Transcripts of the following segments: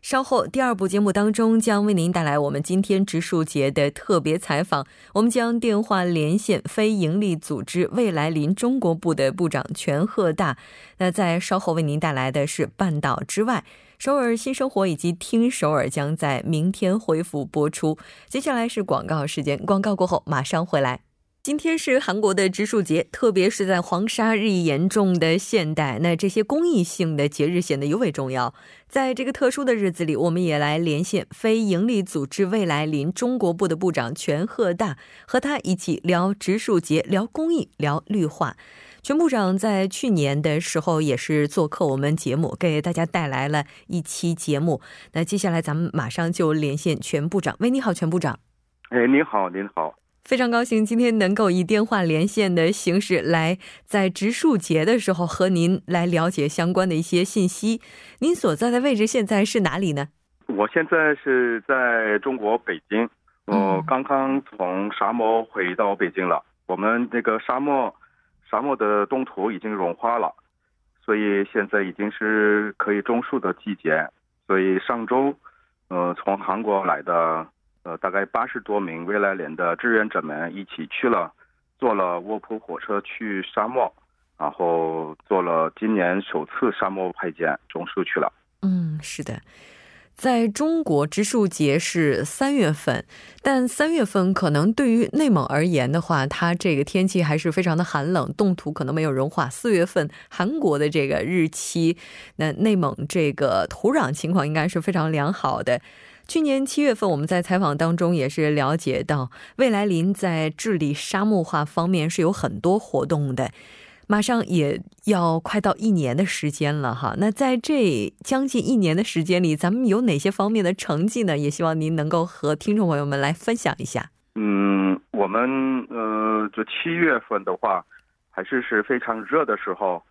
稍后第二部节目当中将为您带来我们今天植树节的特别采访，我们将电话连线非营利组织未来林中国部的部长全贺大。那在稍后为您带来的是半岛之外，首尔新生活以及听首尔将在明天恢复播出。接下来是广告时间，广告过后马上回来。今天是韩国的植树节，特别是在黄沙日益严重的现代，那这些公益性的节日显得尤为重要。在这个特殊的日子里，我们也来连线非营利组织未来林中国部的部长全鹤大，和他一起聊植树节，聊公益，聊绿化。全部长在去年的时候也是做客我们节目，给大家带来了一期节目。那接下来咱们马上就连线全部长。喂，你好，全部长。哎，您好，您好。非常高兴今天能够以电话连线的形式来在植树节的时候和您来了解相关的一些信息。您所在的位置现在是哪里呢？我现在是在中国北京，我刚刚从沙漠回到北京了。我们这个沙漠，沙漠的冻土已经融化了，所以现在已经是可以种树的季节。所以上周，呃，从韩国来的。呃，大概八十多名未来连的志愿者们一起去了，坐了卧铺火车去沙漠，然后做了今年首次沙漠派件种树去了。嗯，是的，在中国植树节是三月份，但三月份可能对于内蒙而言的话，它这个天气还是非常的寒冷，冻土可能没有融化。四月份韩国的这个日期，那内蒙这个土壤情况应该是非常良好的。去年七月份，我们在采访当中也是了解到，未来林在治理沙漠化方面是有很多活动的。马上也要快到一年的时间了哈，那在这将近一年的时间里，咱们有哪些方面的成绩呢？也希望您能够和听众朋友们来分享一下。嗯，我们呃，就七月份的话，还是是非常热的时候，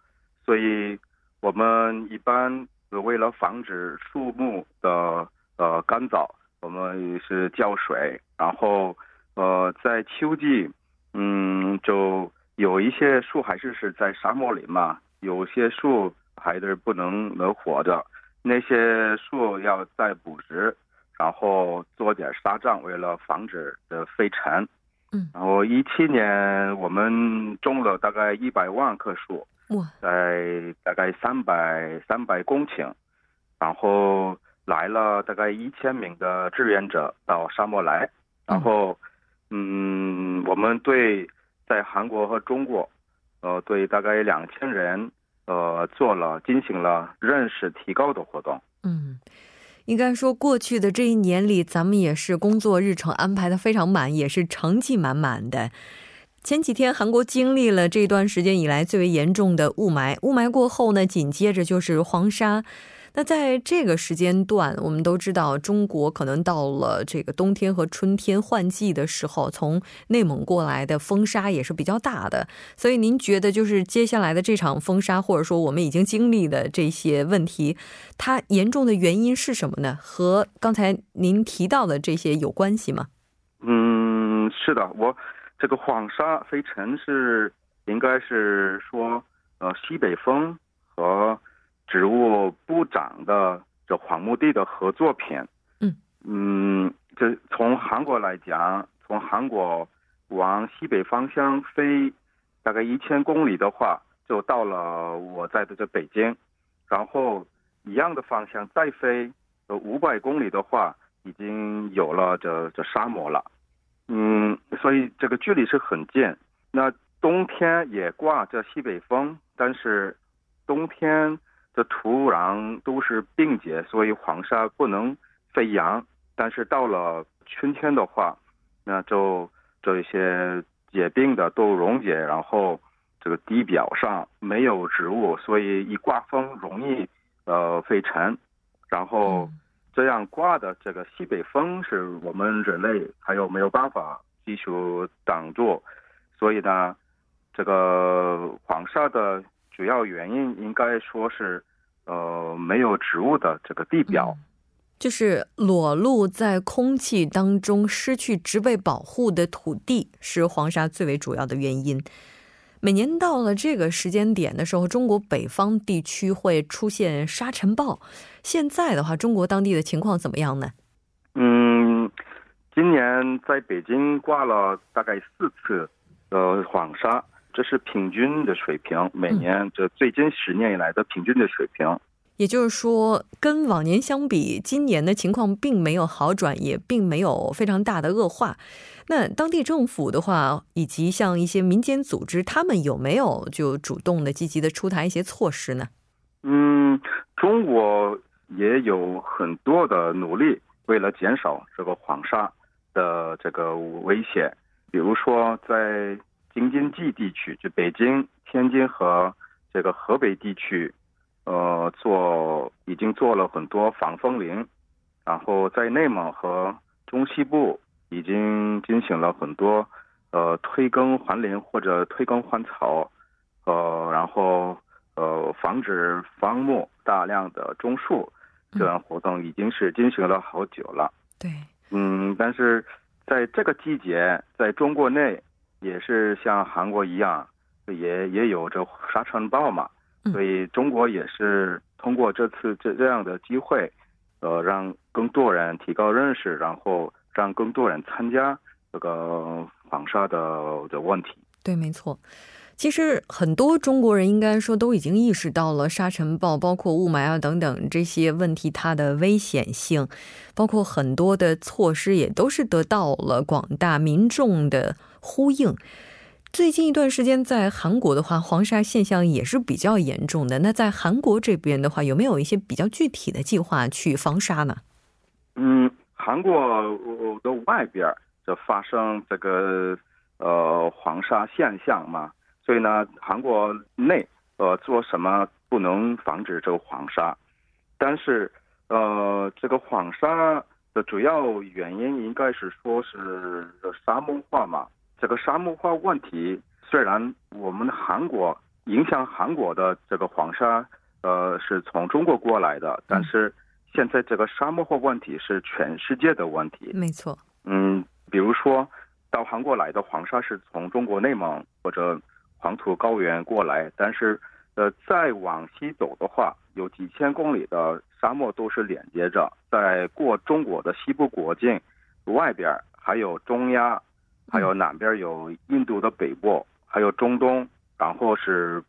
所以我们一般为了防止树木的。呃，干燥，我们是浇水，然后，呃，在秋季，嗯，就有一些树还是是在沙漠里嘛，有些树还是不能能活着，那些树要再补植，然后做点沙障，为了防止的飞尘。嗯，然后一七年我们种了大概一百万棵树，哇，在大概三百三百公顷，然后。来了大概一千名的志愿者到沙漠来，然后，嗯，我们对在韩国和中国，呃，对大概两千人，呃，做了进行了认识提高的活动。嗯，应该说过去的这一年里，咱们也是工作日程安排的非常满，也是成绩满满的。前几天韩国经历了这段时间以来最为严重的雾霾，雾霾过后呢，紧接着就是黄沙。那在这个时间段，我们都知道，中国可能到了这个冬天和春天换季的时候，从内蒙过来的风沙也是比较大的。所以，您觉得就是接下来的这场风沙，或者说我们已经经历的这些问题，它严重的原因是什么呢？和刚才您提到的这些有关系吗？嗯，是的，我这个黄沙飞尘是应该是说，呃，西北风和。植物不长的这黄墓地的合作片，嗯嗯，这从韩国来讲，从韩国往西北方向飞大概一千公里的话，就到了我在的这北京，然后一样的方向再飞呃五百公里的话，已经有了这这沙漠了，嗯，所以这个距离是很近。那冬天也刮着西北风，但是冬天。的土壤都是病结，所以黄沙不能飞扬。但是到了春天的话，那就这些结冰的都溶解，然后这个地表上没有植物，所以一刮风容易呃飞尘，然后这样刮的这个西北风是我们人类还有没有办法继续挡住，所以呢，这个黄沙的主要原因应该说是，呃，没有植物的这个地表。就是裸露在空气当中、失去植被保护的土地，是黄沙最为主要的原因。每年到了这个时间点的时候，中国北方地区会出现沙尘暴。现在的话，中国当地的情况怎么样呢？嗯，今年在北京刮了大概四次的黄沙，这是平均的水平，每年这最近十年以来的平均的水平。也就是说，跟往年相比，今年的情况并没有好转，也并没有非常大的恶化。那当地政府的话，以及像一些民间组织，他们有没有就主动的、积极的出台一些措施呢？嗯，中国也有很多的努力，为了减少这个黄沙的这个危险。比如说，在京津冀地区，就北京、天津和这个河北地区。呃，做已经做了很多防风林，然后在内蒙和中西部已经进行了很多呃推耕还林或者推耕还草，呃，然后呃防止伐木大量的种树，这样活动已经是进行了好久了。对，嗯，但是在这个季节，在中国内也是像韩国一样，也也有着沙尘暴嘛。所以中国也是通过这次这这样的机会，呃，让更多人提高认识，然后让更多人参加这个防沙的的问题。对，没错。其实很多中国人应该说都已经意识到了沙尘暴、包括雾霾啊等等这些问题它的危险性，包括很多的措施也都是得到了广大民众的呼应。最近一段时间，在韩国的话，黄沙现象也是比较严重的。那在韩国这边的话，有没有一些比较具体的计划去防沙呢？嗯，韩国的外边就发生这个呃黄沙现象嘛，所以呢，韩国内呃做什么不能防止这个黄沙？但是呃，这个黄沙的主要原因应该是说是沙漠化嘛。这个沙漠化问题，虽然我们韩国影响韩国的这个黄沙，呃，是从中国过来的，但是现在这个沙漠化问题是全世界的问题。没错。嗯，比如说到韩国来的黄沙是从中国内蒙或者黄土高原过来，但是呃，再往西走的话，有几千公里的沙漠都是连接着，在过中国的西部国境外边还有中亚。还有南边有印度的北部，还有中东，然后是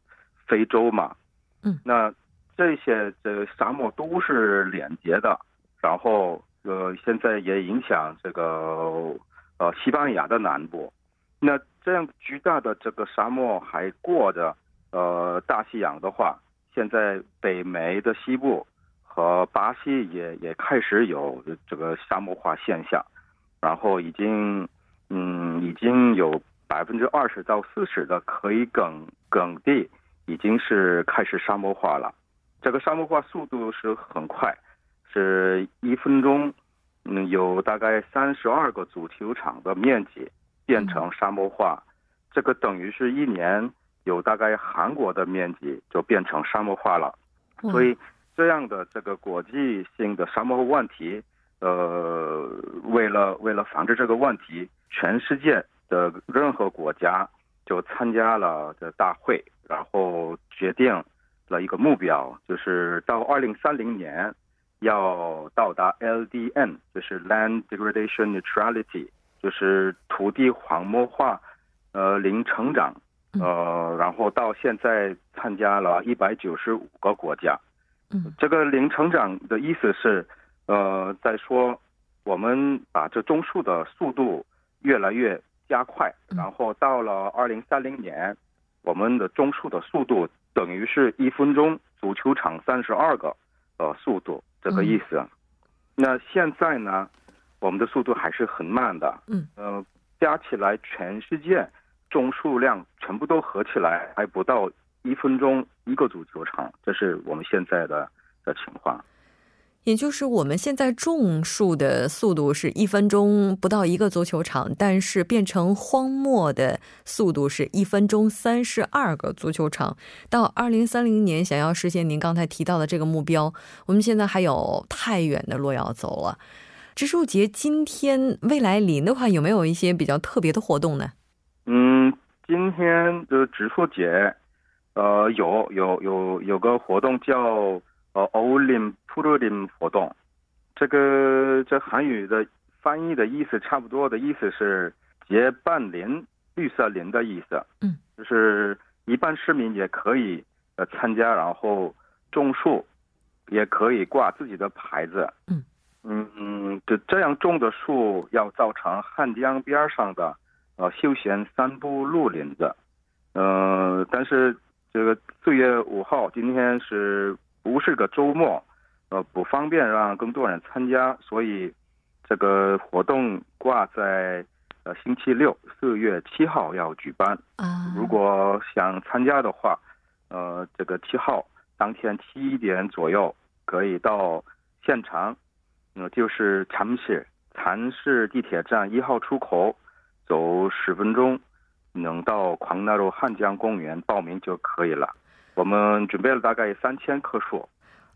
非洲嘛。嗯，那这些这沙漠都是连接的，然后呃，现在也影响这个呃西班牙的南部。那这样巨大的这个沙漠还过着呃大西洋的话，现在北美的西部和巴西也也开始有这个沙漠化现象，然后已经。嗯，已经有百分之二十到四十的可以耕耕地已经是开始沙漠化了。这个沙漠化速度是很快，是一分钟，嗯，有大概三十二个足球场的面积变成沙漠化。这个等于是一年有大概韩国的面积就变成沙漠化了。所以这样的这个国际性的沙漠问题。呃，为了为了防止这个问题，全世界的任何国家就参加了的大会，然后决定了一个目标，就是到二零三零年要到达 LDN，就是 Land Degradation Neutrality，就是土地荒漠化，呃，零成长，呃，然后到现在参加了一百九十五个国家。嗯，这个零成长的意思是。呃，再说，我们把这种树的速度越来越加快，然后到了二零三零年，我们的种树的速度等于是一分钟足球场三十二个，呃，速度这个意思。那现在呢，我们的速度还是很慢的。嗯。呃，加起来全世界种树量全部都合起来还不到一分钟一个足球场，这是我们现在的的情况。也就是我们现在种树的速度是一分钟不到一个足球场，但是变成荒漠的速度是一分钟三十二个足球场。到二零三零年，想要实现您刚才提到的这个目标，我们现在还有太远的路要走了。植树节今天未来临的话，有没有一些比较特别的活动呢？嗯，今天的植树节，呃，有有有有个活动叫。呃，欧林普罗林活动，这个这韩语的翻译的意思差不多的意思是结伴林，绿色林的意思。嗯，就是一般市民也可以呃参加，然后种树，也可以挂自己的牌子。嗯嗯嗯，这这样种的树要造成汉江边上的呃休闲散步路林子。呃，但是这个四月五号今天是。不是个周末，呃，不方便让更多人参加，所以这个活动挂在呃星期六，四月七号要举办。啊，如果想参加的话，呃，这个七号当天七点左右可以到现场，呃，就是长市长市地铁站一号出口，走十分钟。能到狂纳路汉江公园报名就可以了。我们准备了大概三千棵树，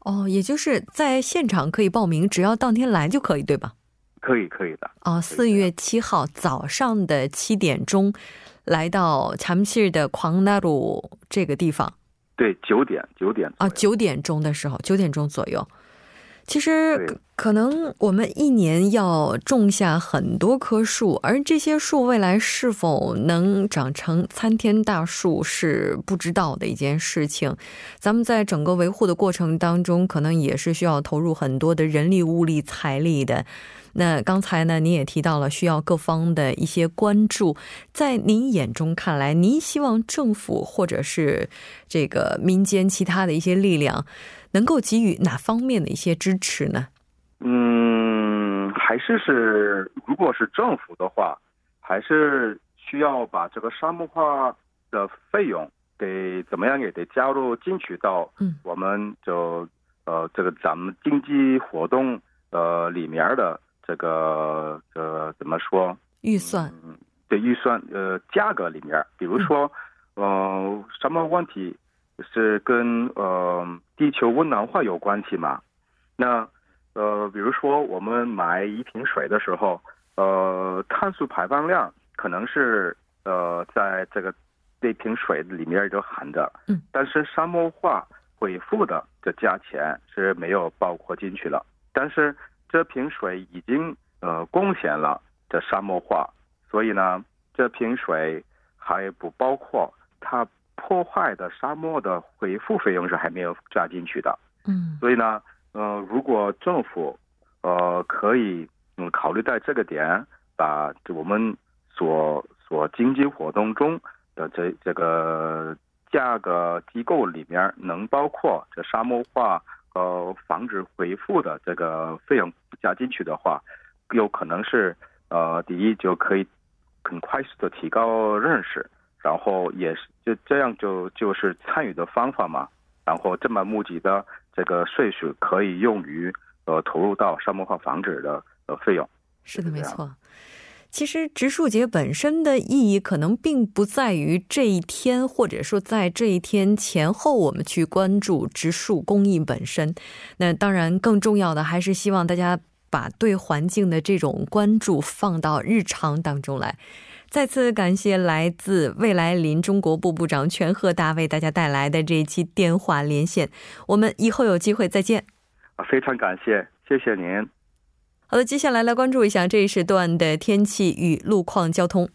哦，也就是在现场可以报名，只要当天来就可以，对吧？可以，可以的。哦，四月七号早上的七点钟，来到长西的狂纳鲁这个地方。对，九点，九点啊，九点钟的时候，九点钟左右。其实可能我们一年要种下很多棵树，而这些树未来是否能长成参天大树是不知道的一件事情。咱们在整个维护的过程当中，可能也是需要投入很多的人力、物力、财力的。那刚才呢，您也提到了需要各方的一些关注。在您眼中看来，您希望政府或者是这个民间其他的一些力量。能够给予哪方面的一些支持呢？嗯，还是是，如果是政府的话，还是需要把这个沙漠化的费用给怎么样也得加入进去到，嗯，我们就呃这个咱们经济活动呃里面的这个呃怎么说预算？嗯，对预算呃价格里面，比如说呃什么问题？是跟呃地球温暖化有关系嘛？那呃，比如说我们买一瓶水的时候，呃，碳素排放量可能是呃在这个这瓶水里面就含着，嗯，但是沙漠化恢复的这价钱是没有包括进去了。但是这瓶水已经呃贡献了这沙漠化，所以呢，这瓶水还不包括它。破坏的沙漠的恢复费用是还没有加进去的，嗯，所以呢，呃，如果政府，呃，可以嗯考虑在这个点，把我们所所经济活动中的这这个价格机构里面能包括这沙漠化呃防止恢复的这个费用加进去的话，有可能是呃第一就可以很快速的提高认识。然后也是就这样就就是参与的方法嘛，然后这么募集的这个税数可以用于呃投入到沙漠化防止的呃费用。是的，没错。其实植树节本身的意义可能并不在于这一天，或者说在这一天前后我们去关注植树公益本身。那当然，更重要的还是希望大家把对环境的这种关注放到日常当中来。再次感谢来自未来林中国部部长全贺达为大家带来的这一期电话连线，我们以后有机会再见。啊，非常感谢，谢谢您。好的，接下来来关注一下这一时段的天气与路况、交通。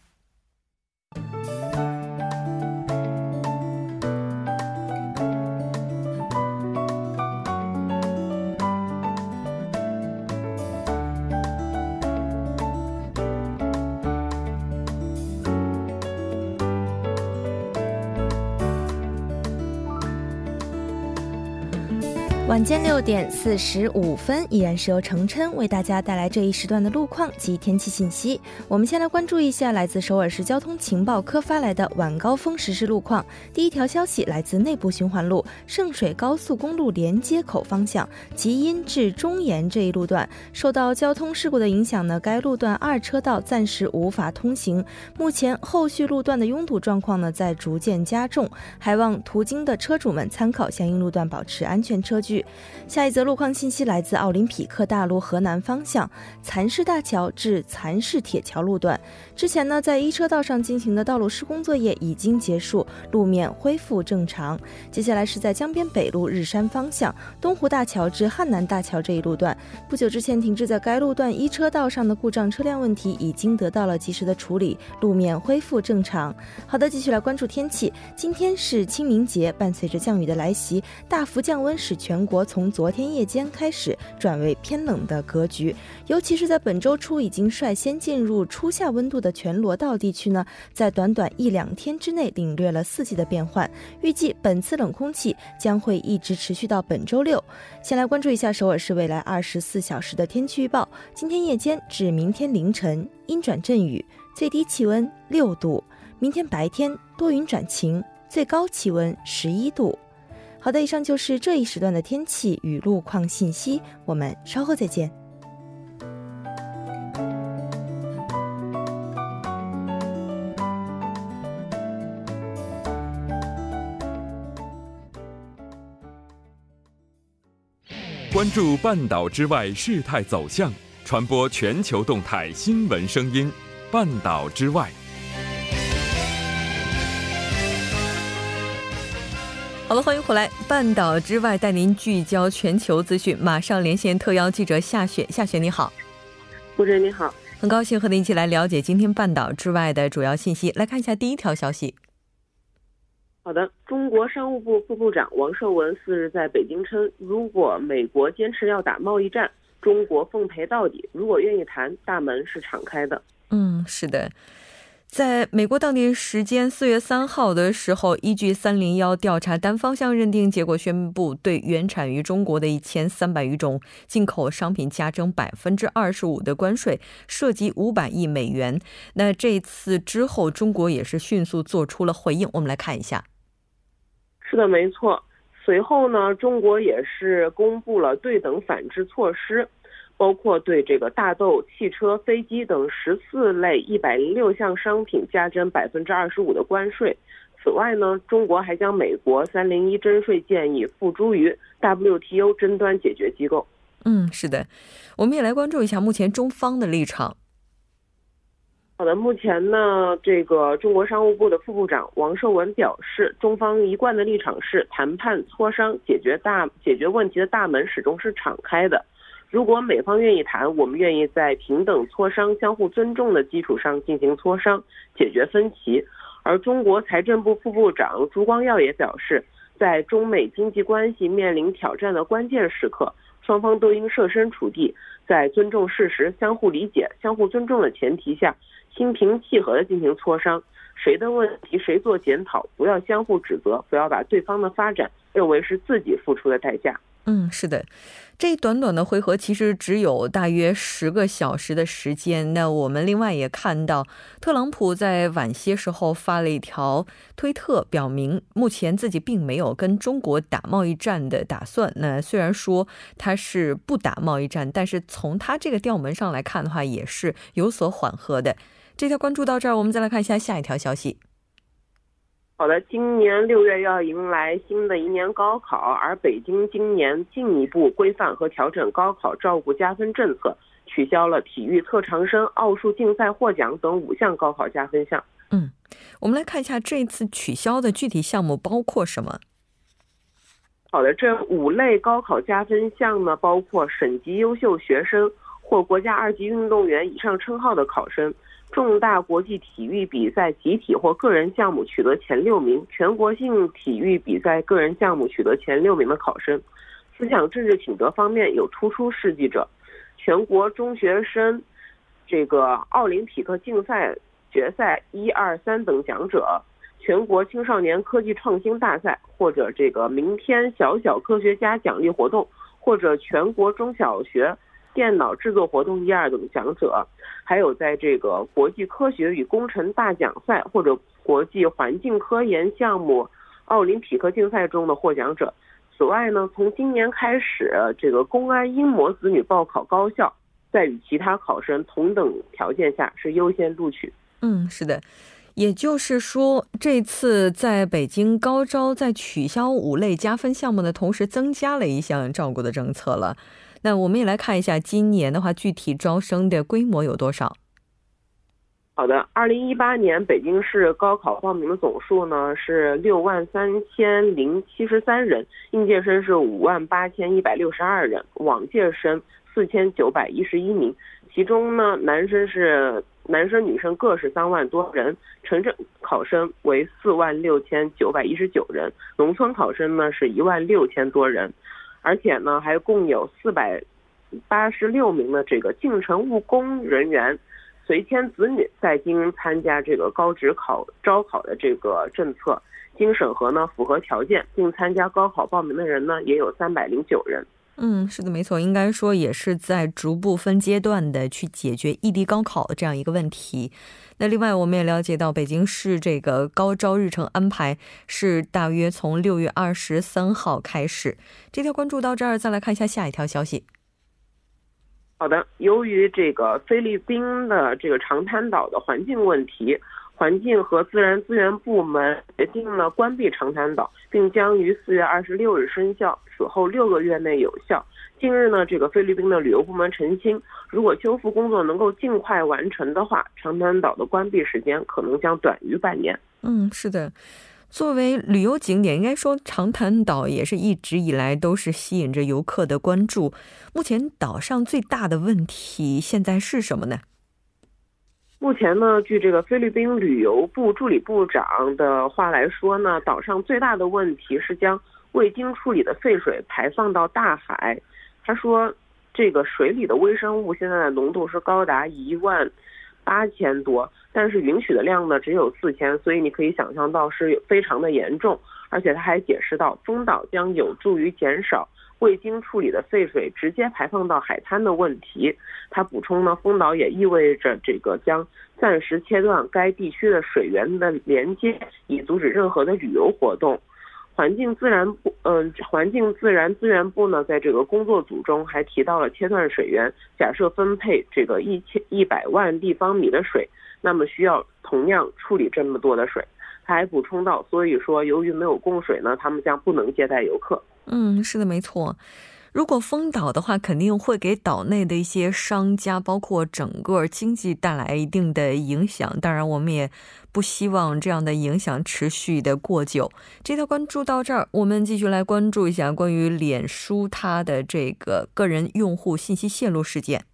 晚间六点四十五分，依然是由程琛为大家带来这一时段的路况及天气信息。我们先来关注一下来自首尔市交通情报科发来的晚高峰实时路况。第一条消息来自内部循环路圣水高速公路连接口方向吉阴至中岩这一路段，受到交通事故的影响呢，该路段二车道暂时无法通行。目前后续路段的拥堵状况呢在逐渐加重，还望途经的车主们参考相应路段，保持安全车距。下一则路况信息来自奥林匹克大路河南方向蚕市大桥至蚕市铁桥路段。之前呢，在一车道上进行的道路施工作业已经结束，路面恢复正常。接下来是在江边北路日山方向东湖大桥至汉南大桥这一路段，不久之前停滞在该路段一车道上的故障车辆问题已经得到了及时的处理，路面恢复正常。好的，继续来关注天气。今天是清明节，伴随着降雨的来袭，大幅降温使全国从昨天夜间开始转为偏冷的格局，尤其是在本周初已经率先进入初夏温度的全罗道地区呢，在短短一两天之内领略了四季的变换。预计本次冷空气将会一直持续到本周六。先来关注一下首尔市未来二十四小时的天气预报：今天夜间至明天凌晨阴转阵雨，最低气温六度；明天白天多云转晴，最高气温十一度。好的，以上就是这一时段的天气与路况信息，我们稍后再见。关注半岛之外事态走向，传播全球动态新闻声音，半岛之外。好了，欢迎回来，半岛之外带您聚焦全球资讯。马上连线特邀记者夏雪，夏雪你好，主持人你好，很高兴和您一起来了解今天半岛之外的主要信息。来看一下第一条消息。好的，中国商务部副部长王受文四日在北京称，如果美国坚持要打贸易战，中国奉陪到底。如果愿意谈，大门是敞开的。嗯，是的。在美国当地时间四月三号的时候，依据三零幺调查单方向认定结果，宣布对原产于中国的一千三百余种进口商品加征百分之二十五的关税，涉及五百亿美元。那这次之后，中国也是迅速做出了回应。我们来看一下。是的，没错。随后呢，中国也是公布了对等反制措施。包括对这个大豆、汽车、飞机等十四类一百零六项商品加征百分之二十五的关税。此外呢，中国还将美国三零一征税建议付诸于 WTO 争端解决机构。嗯，是的，我们也来关注一下目前中方的立场。好的，目前呢，这个中国商务部的副部长王受文表示，中方一贯的立场是谈判、磋商、解决大解决问题的大门始终是敞开的。如果美方愿意谈，我们愿意在平等磋商、相互尊重的基础上进行磋商，解决分歧。而中国财政部副部长朱光耀也表示，在中美经济关系面临挑战的关键时刻，双方都应设身处地，在尊重事实、相互理解、相互尊重的前提下，心平气和地进行磋商。谁的问题谁做检讨，不要相互指责，不要把对方的发展认为是自己付出的代价。嗯，是的，这一短短的回合其实只有大约十个小时的时间。那我们另外也看到，特朗普在晚些时候发了一条推特，表明目前自己并没有跟中国打贸易战的打算。那虽然说他是不打贸易战，但是从他这个调门上来看的话，也是有所缓和的。这条关注到这儿，我们再来看一下下一条消息。好的，今年六月要迎来新的一年高考，而北京今年进一步规范和调整高考照顾加分政策，取消了体育特长生、奥数竞赛获奖等五项高考加分项。嗯，我们来看一下这次取消的具体项目包括什么。好的，这五类高考加分项呢，包括省级优秀学生或国家二级运动员以上称号的考生。重大国际体育比赛集体或个人项目取得前六名，全国性体育比赛个人项目取得前六名的考生，思想政治品德方面有突出事迹者，全国中学生这个奥林匹克竞赛决赛一二三等奖者，全国青少年科技创新大赛，或者这个明天小小科学家奖励活动，或者全国中小学电脑制作活动一二等奖者，还有在这个国际科学与工程大奖赛或者国际环境科研项目奥林匹克竞赛中的获奖者。此外呢，从今年开始，这个公安英模子女报考高校，在与其他考生同等条件下是优先录取。嗯，是的。也就是说，这次在北京高招，在取消五类加分项目的同时，增加了一项照顾的政策了。那我们也来看一下，今年的话，具体招生的规模有多少？好的，二零一八年北京市高考报名的总数呢是六万三千零七十三人，应届生是五万八千一百六十二人，往届生四千九百一十一名，其中呢，男生是。男生女生各是三万多人，城镇考生为四万六千九百一十九人，农村考生呢是一万六千多人，而且呢还共有四百八十六名的这个进城务工人员随迁子女在京参加这个高职考招考的这个政策，经审核呢符合条件并参加高考报名的人呢也有三百零九人。嗯，是的，没错，应该说也是在逐步分阶段的去解决异地高考这样一个问题。那另外，我们也了解到，北京市这个高招日程安排是大约从六月二十三号开始。这条关注到这儿，再来看一下下一条消息。好的，由于这个菲律宾的这个长滩岛的环境问题。环境和自然资源部门决定了关闭长滩岛，并将于四月二十六日生效，此后六个月内有效。近日呢，这个菲律宾的旅游部门澄清，如果修复工作能够尽快完成的话，长滩岛的关闭时间可能将短于半年。嗯，是的，作为旅游景点，应该说长滩岛也是一直以来都是吸引着游客的关注。目前岛上最大的问题现在是什么呢？目前呢，据这个菲律宾旅游部助理部长的话来说呢，岛上最大的问题是将未经处理的废水排放到大海。他说，这个水里的微生物现在的浓度是高达一万八千多，但是允许的量呢只有四千，所以你可以想象到是非常的严重。而且他还解释到，封岛将有助于减少。未经处理的废水直接排放到海滩的问题，他补充呢，封岛也意味着这个将暂时切断该地区的水源的连接，以阻止任何的旅游活动。环境自然部，嗯，环境自然资源部呢，在这个工作组中还提到了切断水源，假设分配这个一千一百万立方米的水，那么需要同样处理这么多的水。他还补充到，所以说由于没有供水呢，他们将不能接待游客。嗯，是的，没错。如果封岛的话，肯定会给岛内的一些商家，包括整个经济带来一定的影响。当然，我们也不希望这样的影响持续的过久。这条关注到这儿，我们继续来关注一下关于脸书它的这个个人用户信息泄露事件。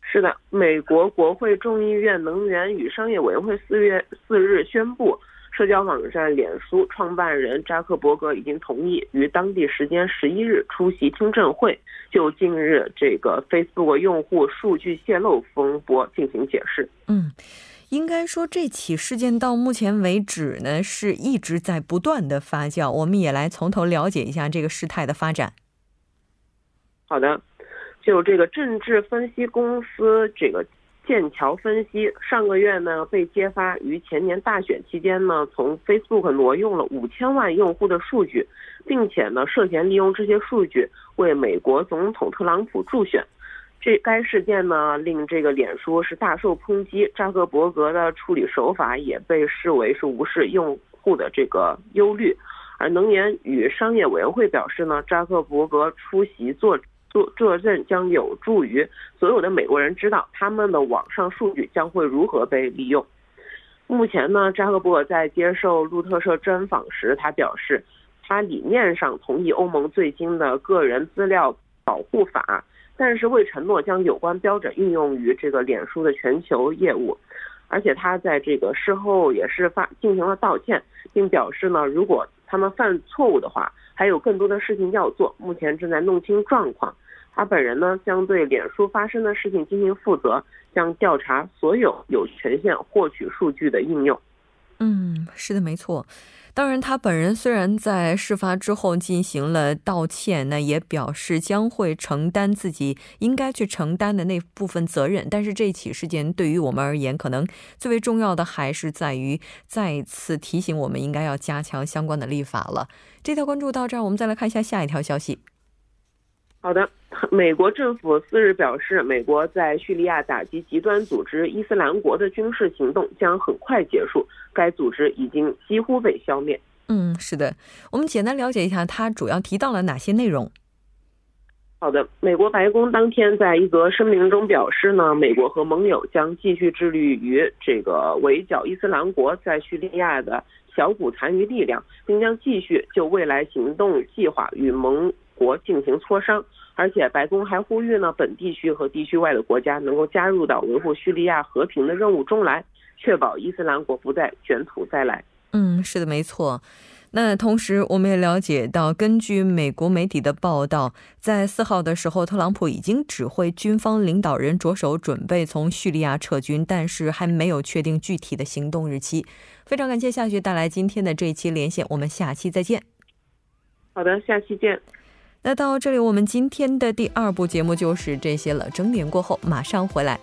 是的，美国国会众议院能源与商业委员会四月四日宣布。社交网站脸书创办人扎克伯格已经同意于当地时间十一日出席听证会，就近日这个 Facebook 用户数据泄露风波进行解释。嗯，应该说这起事件到目前为止呢是一直在不断的发酵。我们也来从头了解一下这个事态的发展。好的，就这个政治分析公司这个。剑桥分析上个月呢被揭发于前年大选期间呢从 Facebook 挪用了五千万用户的数据，并且呢涉嫌利用这些数据为美国总统特朗普助选。这该事件呢令这个脸书是大受抨击，扎克伯格的处理手法也被视为是无视用户的这个忧虑。而能源与商业委员会表示呢，扎克伯格出席作。作作证将有助于所有的美国人知道他们的网上数据将会如何被利用。目前呢，扎克伯在接受路透社专访时，他表示，他理念上同意欧盟最新的个人资料保护法，但是未承诺将有关标准应用于这个脸书的全球业务。而且他在这个事后也是发进行了道歉，并表示呢，如果他们犯错误的话，还有更多的事情要做，目前正在弄清状况。他本人呢将对脸书发生的事情进行负责，将调查所有有权限获取数据的应用。嗯，是的，没错。当然，他本人虽然在事发之后进行了道歉，那也表示将会承担自己应该去承担的那部分责任。但是这起事件对于我们而言，可能最为重要的还是在于再次提醒我们应该要加强相关的立法了。这条关注到这儿，我们再来看一下下一条消息。好的，美国政府四日表示，美国在叙利亚打击极端组织伊斯兰国的军事行动将很快结束。该组织已经几乎被消灭。嗯，是的，我们简单了解一下，它主要提到了哪些内容？好的，美国白宫当天在一则声明中表示呢，美国和盟友将继续致力于这个围剿伊斯兰国在叙利亚的小股残余力量，并将继续就未来行动计划与盟国进行磋商。而且，白宫还呼吁呢，本地区和地区外的国家能够加入到维护叙利亚和平的任务中来。确保伊斯兰国不再卷土再来。嗯，是的，没错。那同时，我们也了解到，根据美国媒体的报道，在四号的时候，特朗普已经指挥军方领导人着手准备从叙利亚撤军，但是还没有确定具体的行动日期。非常感谢夏雪带来今天的这一期连线，我们下期再见。好的，下期见。那到这里，我们今天的第二部节目就是这些了。整点过后马上回来。